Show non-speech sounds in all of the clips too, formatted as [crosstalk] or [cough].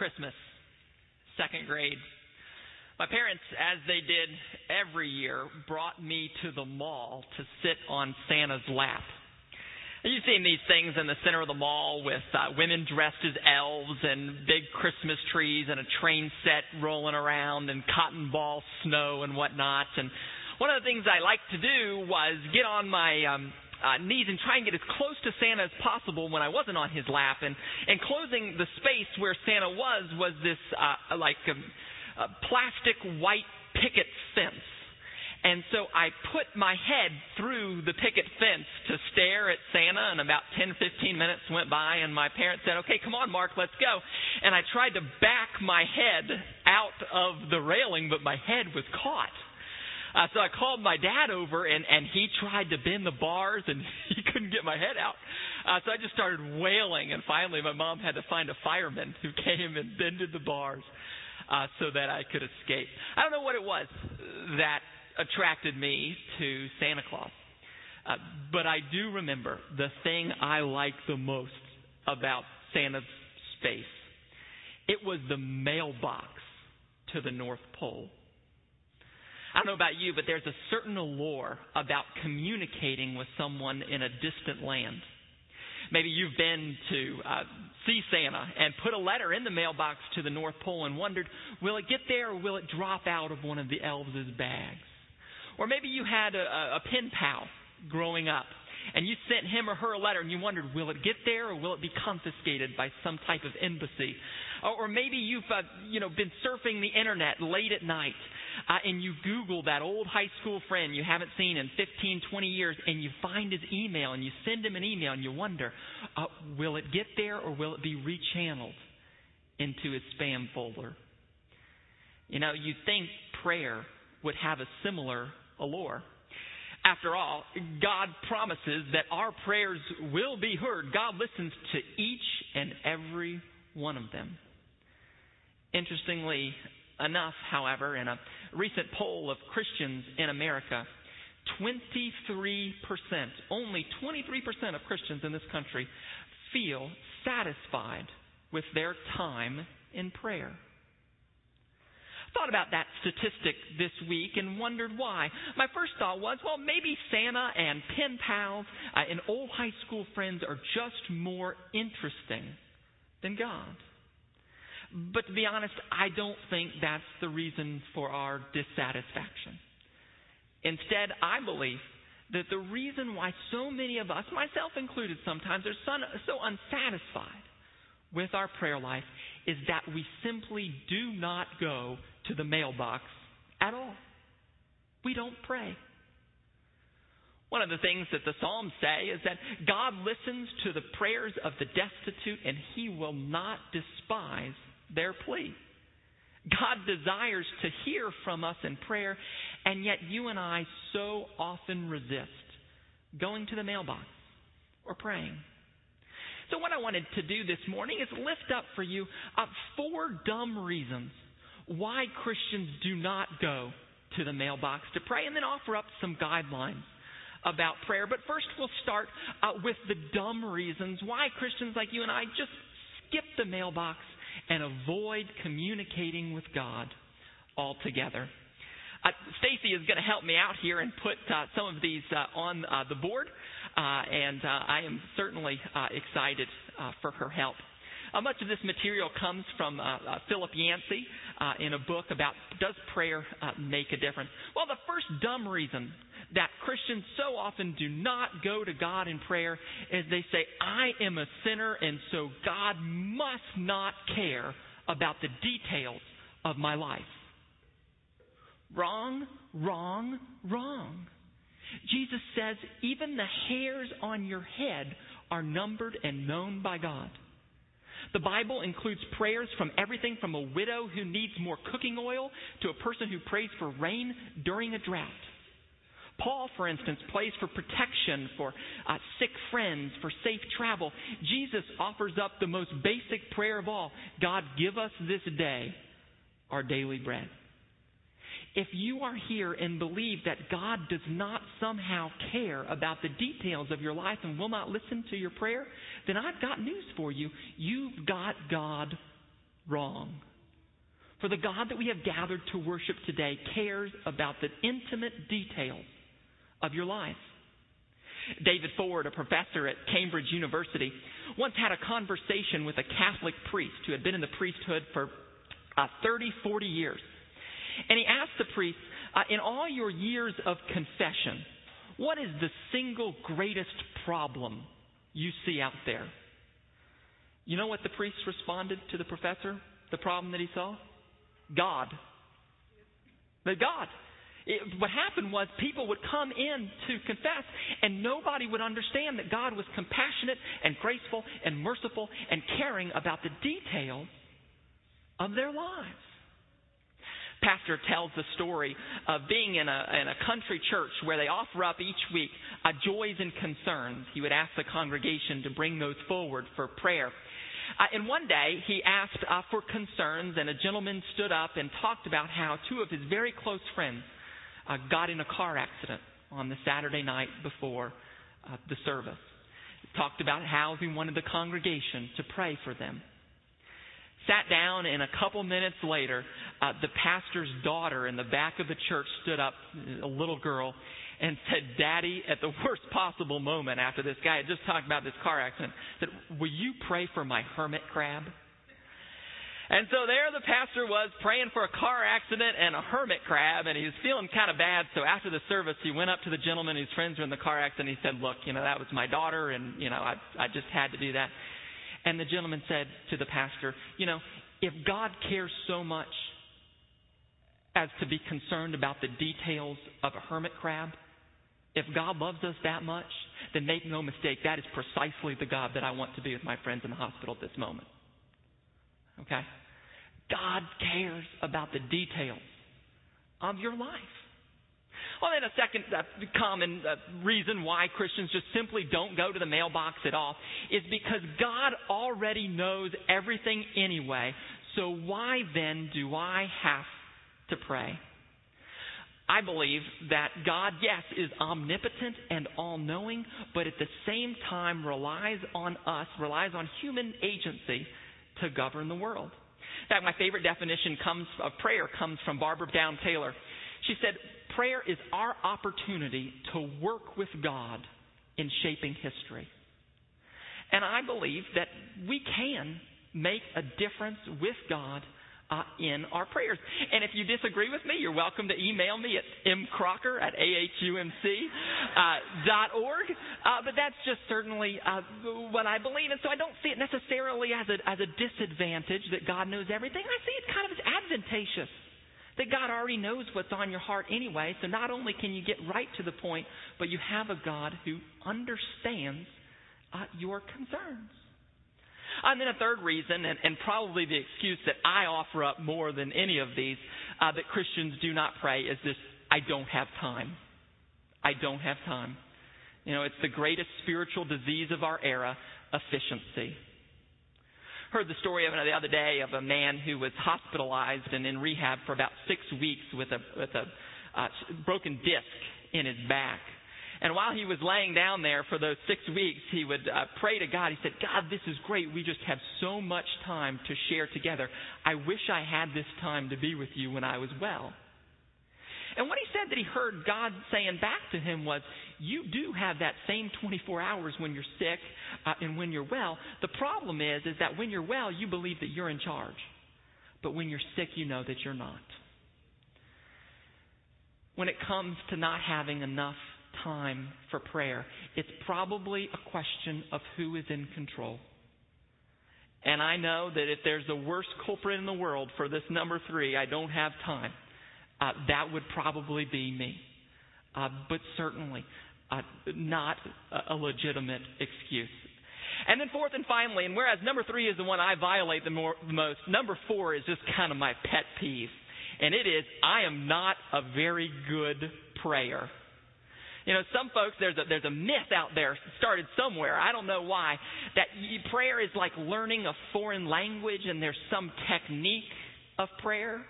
Christmas, second grade. My parents, as they did every year, brought me to the mall to sit on Santa's lap. You've seen these things in the center of the mall with uh, women dressed as elves and big Christmas trees and a train set rolling around and cotton ball snow and whatnot. And one of the things I liked to do was get on my um, uh, knees and try and get as close to Santa as possible when I wasn't on his lap. And enclosing the space where Santa was was this uh, like a, a plastic white picket fence and so I put my head through the picket fence to stare at Santa, and about 10, 15 minutes went by, and my parents said, Okay, come on, Mark, let's go. And I tried to back my head out of the railing, but my head was caught. Uh, so I called my dad over, and, and he tried to bend the bars, and [laughs] he couldn't get my head out. Uh, so I just started wailing, and finally my mom had to find a fireman who [laughs] came and bended the bars uh, so that I could escape. I don't know what it was that attracted me to Santa Claus. Uh, but I do remember the thing I liked the most about Santa's space. It was the mailbox to the North Pole. I don't know about you, but there's a certain allure about communicating with someone in a distant land. Maybe you've been to uh, see Santa and put a letter in the mailbox to the North Pole and wondered, will it get there or will it drop out of one of the elves' bags? Or maybe you had a, a pen pal growing up and you sent him or her a letter and you wondered, will it get there or will it be confiscated by some type of embassy? Or, maybe you've, uh, you know, been surfing the internet late at night uh, and you Google that old high school friend you haven't seen in 15, 20 years and you find his email and you send him an email and you wonder, uh, will it get there or will it be rechanneled into his spam folder? You know, you think prayer would have a similar allure. After all, God promises that our prayers will be heard. God listens to each and every one of them. Interestingly enough, however, in a recent poll of Christians in America, 23%, only 23% of Christians in this country feel satisfied with their time in prayer thought about that statistic this week and wondered why. My first thought was, well, maybe Santa and pen pals uh, and old high school friends are just more interesting than God. But to be honest, I don't think that's the reason for our dissatisfaction. Instead, I believe that the reason why so many of us, myself included sometimes, are so unsatisfied with our prayer life is that we simply do not go to the mailbox at all. We don't pray. One of the things that the Psalms say is that God listens to the prayers of the destitute and he will not despise their plea. God desires to hear from us in prayer, and yet you and I so often resist going to the mailbox or praying. So, what I wanted to do this morning is lift up for you uh, four dumb reasons why Christians do not go to the mailbox to pray, and then offer up some guidelines about prayer. But first, we'll start uh, with the dumb reasons why Christians like you and I just skip the mailbox and avoid communicating with God altogether. Uh, Stacy is going to help me out here and put uh, some of these uh, on uh, the board, uh, and I am certainly excited for her help. Uh, much of this material comes from uh, uh, Philip Yancey in a book about Does Prayer Make a Difference? Well, the first dumb reason that Christians so often do not go to God in prayer is they say, I am a sinner, and so God must not care about the details of my life. Wrong, wrong, wrong. Jesus says even the hairs on your head are numbered and known by God. The Bible includes prayers from everything from a widow who needs more cooking oil to a person who prays for rain during a drought. Paul, for instance, prays for protection for uh, sick friends, for safe travel. Jesus offers up the most basic prayer of all God, give us this day our daily bread. If you are here and believe that God does not somehow care about the details of your life and will not listen to your prayer, then I've got news for you. You've got God wrong. For the God that we have gathered to worship today cares about the intimate details of your life. David Ford, a professor at Cambridge University, once had a conversation with a Catholic priest who had been in the priesthood for uh, 30, 40 years. And he asked the priest, uh, in all your years of confession, what is the single greatest problem you see out there? You know what the priest responded to the professor? The problem that he saw? God. The God. It, what happened was people would come in to confess, and nobody would understand that God was compassionate and graceful and merciful and caring about the details of their lives. Pastor tells the story of being in a, in a country church where they offer up each week uh, joys and concerns. He would ask the congregation to bring those forward for prayer. Uh, and one day he asked uh, for concerns, and a gentleman stood up and talked about how two of his very close friends uh, got in a car accident on the Saturday night before uh, the service. He talked about how he wanted the congregation to pray for them sat down, and a couple minutes later, uh, the pastor's daughter in the back of the church stood up, a little girl, and said, Daddy, at the [laughs] worst possible moment after this guy had just talked about this car accident, said, Will you pray for my hermit crab? And so there the pastor was praying for a car accident and a hermit crab, and he was feeling kind of bad. So after the service, he went up to the gentleman whose friends were in the car accident. He said, "Look, you know that was my daughter, and you know I I just had to do that." And the gentleman said to the pastor, You know, if God cares so much as to be concerned about the details of a hermit crab, if God loves us that much, then make no mistake, that is precisely the God that I want to be with my friends in the hospital at this moment. Okay? God cares about the details of your life. Well, then a second uh, common uh, reason why Christians just simply don't go to the mailbox at all is because God already knows everything anyway. So why then do I have to pray? I believe that God, yes, is omnipotent and all knowing, but at the same time relies on us, relies on human agency to govern the world. In fact, my favorite definition comes of prayer comes from Barbara Brown Taylor. She said, prayer is our opportunity to work with God in shaping history. And I believe that we can make a difference with God uh, in our prayers. And if you disagree with me, you're welcome to email me at mcrocker at ahumc.org. Uh, uh, but that's just certainly uh, what I believe. And so I don't see it necessarily as a, as a disadvantage that God knows everything. I see it kind of as advantageous that God already knows what's on your heart anyway. So not only can you get right to the point, but you have a God who understands uh, your concerns. And then a third reason, and, and, probably the excuse that I offer up more than any of these, uh, that Christians do not pray is this I don't have time. I don't have time. You know, it's the greatest spiritual disease of our era efficiency heard the story of the other day of a man who was hospitalized and in rehab for about six weeks with a with a uh, broken disc in his back. And while he was laying down there for those six weeks, he would uh, pray to God. He said, God, this is great. We just have so much time to share together. I wish I had this time to be with you when I was well. And what he said that he heard God saying back to him was, You do have that same 24 hours when you're sick uh, and when you're well. The problem is, is that when you're well, you believe that you're in charge. But when you're sick, you know that you're not. When it comes to not having enough time for prayer, it's probably a question of who is in control. And I know that if there's the worst culprit in the world for this number three, I don't have time uh, that would probably be me. Uh, but certainly uh, not a legitimate excuse. And then fourth and finally, and whereas number three is the one I violate the, more, the most, number four is just kind of my pet peeve. And it is, I am not a very good prayer. You know, some folks, there's a, there's a myth out there, started somewhere, I don't know why, that prayer is like learning a foreign language and there's some technique of prayer.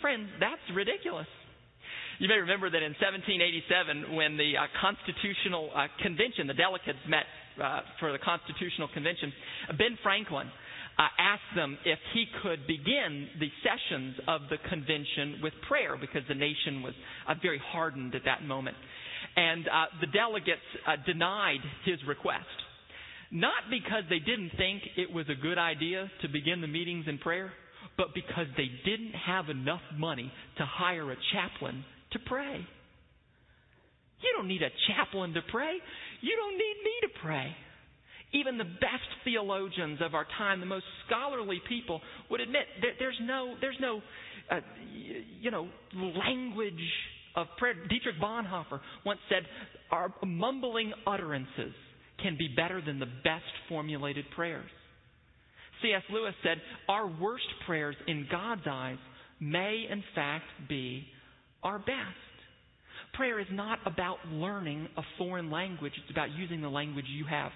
Friends, that's ridiculous. You may remember that in 1787, when the uh, Constitutional uh, Convention, the delegates met uh, for the Constitutional Convention, Ben Franklin uh, asked them if he could begin the sessions of the convention with prayer because the nation was uh, very hardened at that moment. And uh, the delegates uh, denied his request. Not because they didn't think it was a good idea to begin the meetings in prayer, but because they didn't have enough money to hire a chaplain to pray. You don't need a chaplain to pray. You don't need me to pray. Even the best theologians of our time, the most scholarly people, would admit that there's no, there's no, uh, you know, language of prayer. Dietrich Bonhoeffer once said, "Our mumbling utterances can be better than the best formulated prayers." C.S. Lewis said, "Our worst prayers in God's eyes may, in fact, be our best." Prayer is not about learning a foreign language, it's about using the language you have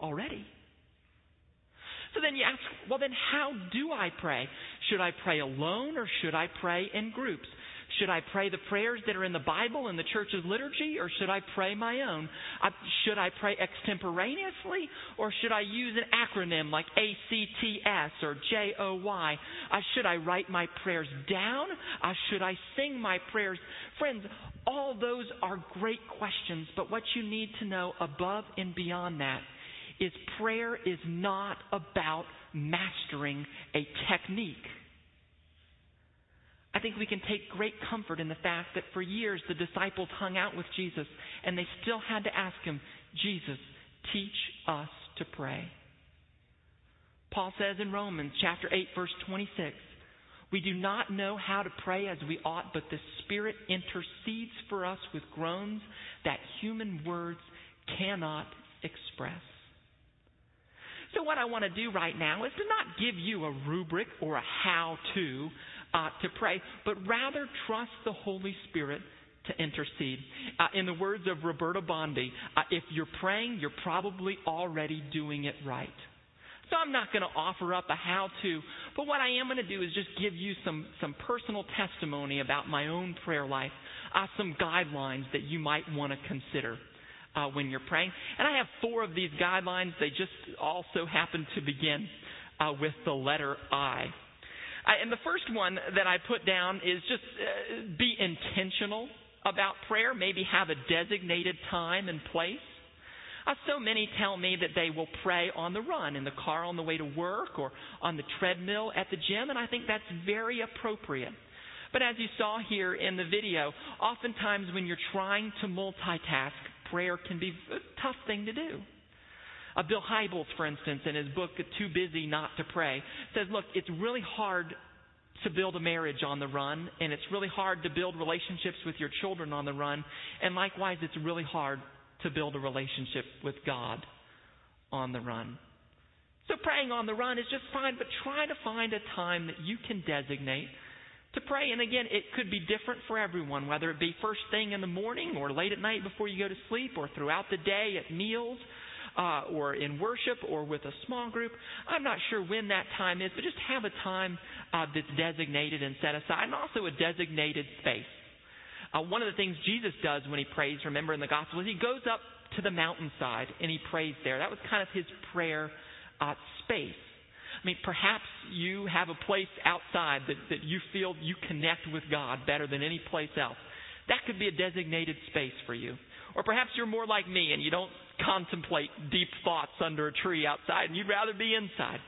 already. So then you ask, well, then how do I pray? Should I pray alone or should I pray in groups? Should I pray the prayers that are in the Bible and the church's liturgy, or should I pray my own? I, should I pray extemporaneously, or should I use an acronym like ACTS or JOY? Should I write my prayers down? Should I sing my prayers? Friends, all those are great questions, but what you need to know above and beyond that is prayer is not about mastering a technique. I think we can take great comfort in the fact that for years the disciples hung out with Jesus and they still had to ask him, Jesus, teach us to pray. Paul says in Romans chapter 8 verse 26, we do not know how to pray as we ought, but the Spirit intercedes for us with groans that human words cannot express. So, what I want to do right now is to not give you a rubric or a how to uh, to pray, but rather trust the Holy Spirit to intercede. Uh, in the words of Roberta Bondi, uh, if you're praying, you're probably already doing it right. So I'm not going to offer up a how to, but what I am going to do is just give you some, some personal testimony about my own prayer life, uh, some guidelines that you might want to consider. Uh, when you're praying. And I have four of these guidelines. They just also happen to begin uh, with the letter I. I, and the first one that I put down is just uh, be intentional about prayer, maybe have a designated time and place. Uh, so many tell me that they will pray on the run, in the car on the way to work, or on the treadmill at the gym, and I think that's very appropriate. But as you saw here in the video, oftentimes when you're trying to multitask, prayer can be a tough thing to do. Uh, Bill Hybels, for instance, in his book Too Busy Not to Pray, says, look, it's really hard to build a marriage on the run, and it's really hard to build relationships with your children on the run, and likewise, it's really hard to build a relationship with God on the run. So praying on the run is just fine, but try to find a time that you can designate to pray. And again, it could be different for everyone, whether it be first thing in the morning or late at night before you go to sleep or throughout the day at meals uh, or in worship or with a small group. I'm not sure when that time is, but just have a time uh, that's designated and set aside, and also a designated space. Uh, one of the things Jesus does when he prays, remember in the gospel, is he goes up to the mountainside and he prays there. That was kind of his prayer uh, space. I mean, perhaps you have a place outside that, that you feel you connect with God better than any place else. That could be a designated space for you. Or perhaps you're more like me and you don't contemplate deep thoughts under a tree outside and you'd rather be inside.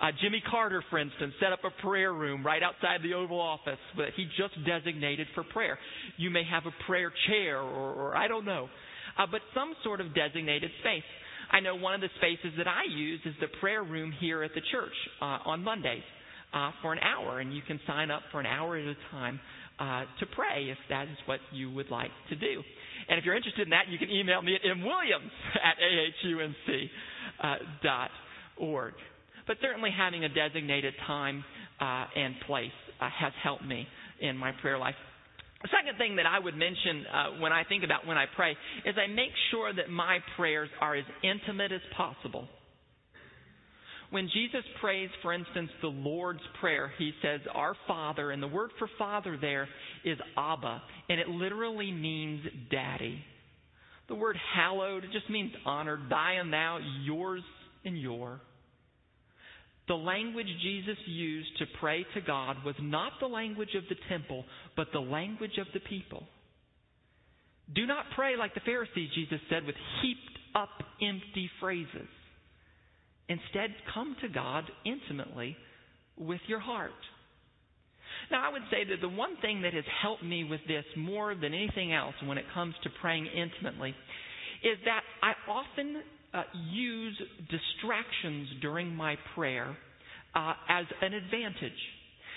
Uh, Jimmy Carter, for instance, set up a prayer room right outside the Oval Office that he just designated for prayer. You may have a prayer chair or, or I don't know, uh, but some sort of designated space. I know one of the spaces that I use is the prayer room here at the church uh, on Mondays uh, for an hour, and you can sign up for an hour at a time uh, to pray if that is what you would like to do. And if you're interested in that, you can email me at mwilliams at ahumc.org. Uh, but certainly having a designated time uh, and place uh, has helped me in my prayer life. The second thing that I would mention uh, when I think about when I pray is I make sure that my prayers are as intimate as possible. When Jesus prays, for instance, the Lord's Prayer, he says, Our Father, and the word for Father there is Abba, and it literally means daddy. The word hallowed just means honored, thy and thou, yours and your. the language Jesus used to pray to God was not the language of the temple, but the language of the people. Do not pray like the Pharisees, Jesus said, with heaped up empty phrases. Instead, come to God intimately with your heart. Now, I would say that the one thing that has helped me with this more than anything else when it comes to praying intimately is that I often uh, use distractions during my prayer uh, as an advantage.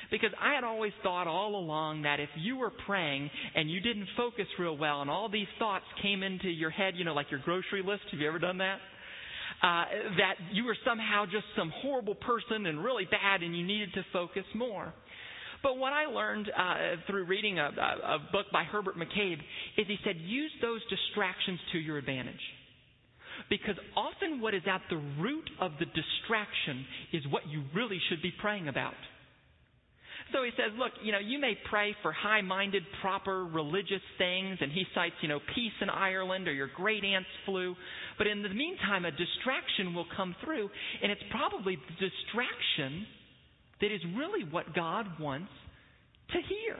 Because I had always thought all along that if you were praying and you didn't focus real well and all these thoughts came into your head, you know, like your grocery list, have you ever done that? Uh, that you were somehow just some horrible person and really bad and you needed to focus more. But what I learned uh, through reading a, a, book by Herbert McCabe is he said, use those distractions to your advantage. Because often what is at the root of the distraction is what you really should be praying about. So he says, look, you know, you may pray for high-minded, proper religious things, and he cites, you know, peace in Ireland or your great aunt's flu. But in the meantime, a distraction will come through, and it's probably the distraction that is really what God wants to hear.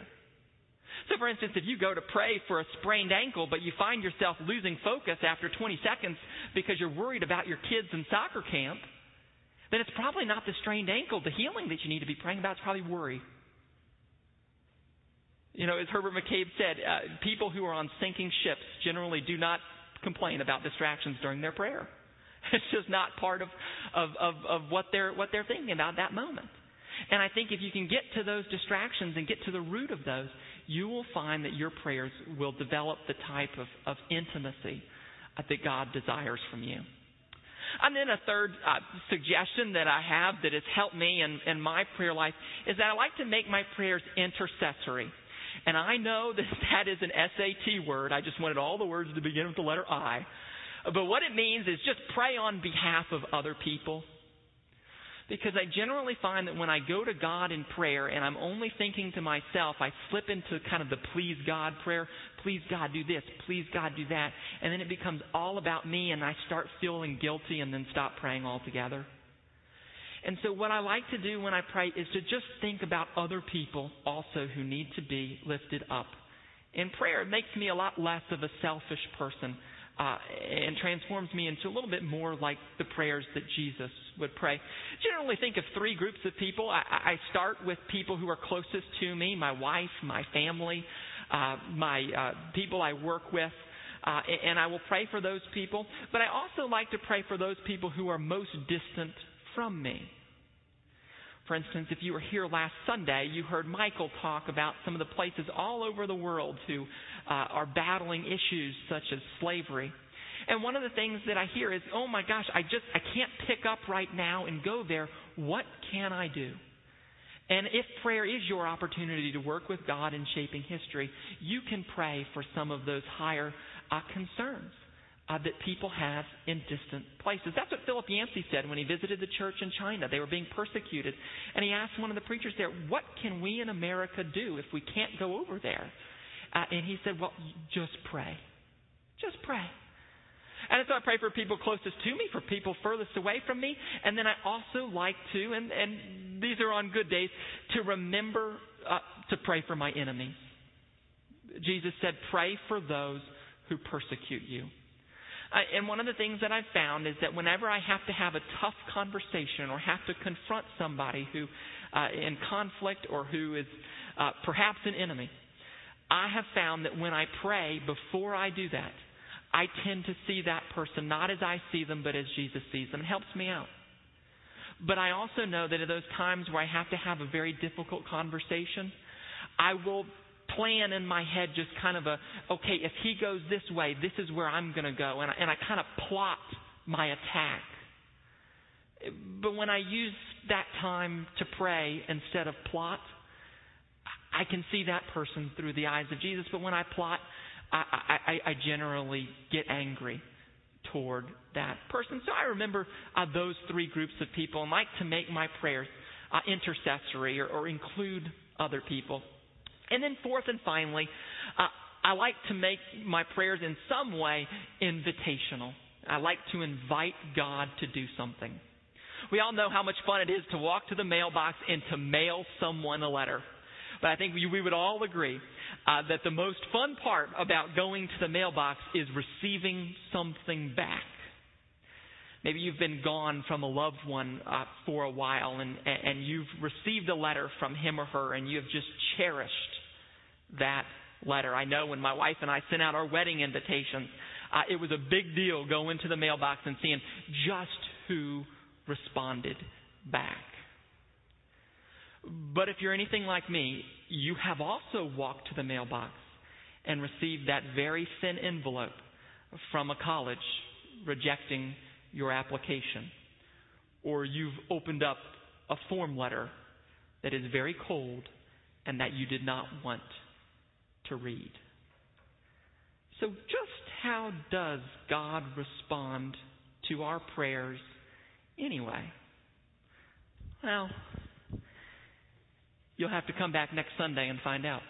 So, for instance, if you go to pray for a sprained ankle, but you find yourself losing focus after 20 seconds because you're worried about your kids in soccer camp, then it's probably not the strained ankle, the healing that you need to be praying about. It's probably worry. You know, as Herbert McCabe said, uh, people who are on sinking ships generally do not complain about distractions during their prayer. [laughs] It's just not part of, of, of, of what, they're, what they're thinking about that moment. And I think if you can get to those distractions and get to the root of those, you will find that your prayers will develop the type of, of intimacy uh, that God desires from you. And then a third uh, suggestion that I have that has helped me in, in my prayer life is that I like to make my prayers intercessory. And I know that [laughs] that is an SAT word. I just wanted all the words to begin with the letter I. But what it means is just pray on behalf of other people. Because I generally find that when I go to God in prayer and I'm only thinking to myself, I slip into kind of the please God prayer. Please God, do this. Please God, do that. And then it becomes all about me and I start feeling guilty and then stop praying altogether. And so, what I like to do when I pray is to just think about other people also who need to be lifted up. In prayer, it makes me a lot less of a selfish person uh, and transforms me into a little bit more like the prayers that Jesus would pray. Generally, think of three groups of people. I, I start with people who are closest to me my wife, my family, uh, my uh, people I work with. Uh, and I will pray for those people. But I also like to pray for those people who are most distant from me. For instance, if you were here last Sunday, you heard Michael talk about some of the places all over the world who uh, are battling issues such as slavery. And one of the things that I hear is, oh my gosh, I just I can't pick up right now and go there. What can I do? And if prayer is your opportunity to work with God in shaping history, you can pray for some of those higher uh, concerns uh, that people have in distant places. That's what Philip Yancey said when he visited the church in China. They were being persecuted. And he asked one of the preachers there, What can we in America do if we can't go over there? Uh, and he said, Well, just pray. Just pray. And so I pray for people closest to me, for people furthest away from me. And then I also like to, and, and these are on good days, to remember uh, to pray for my enemies. Jesus said, Pray for those who persecute you. And one of the things that I've found is that whenever I have to have a tough conversation or have to confront somebody who uh, in conflict or who is uh, perhaps an enemy, I have found that when I pray before I do that, I tend to see that person not as I see them, but as Jesus sees them. It helps me out. But I also know that at those times where I have to have a very difficult conversation, I will plan in my head just kind of a, okay, if he goes this way, this is where I'm going to go. And I, and I kind of plot my attack. But when I use that time to pray instead of plot, I can see that person through the eyes of Jesus. But when I plot, I, I, I generally get angry toward that person. So I remember uh, those three groups of people and like to make my prayers uh, intercessory or, or include other people. And then, fourth and finally, uh, I like to make my prayers in some way invitational. I like to invite God to do something. We all know how much fun it is to walk to the mailbox and to mail someone a letter. But I think we, we would all agree uh, that the most fun part about going to the mailbox is receiving something back. Maybe you've been gone from a loved one uh, for a while and, and you've received a letter from him or her and you have just cherished that letter. I know when my wife and I sent out our wedding invitations, uh, it was a big deal going to the mailbox and seeing just who responded back. But if you're anything like me, you have also walked to the mailbox and received that very thin envelope from a college rejecting your application. Or you've opened up a form letter that is very cold and that you did not want to read. So, just how does God respond to our prayers anyway? Well, you'll have to come back next Sunday and find out.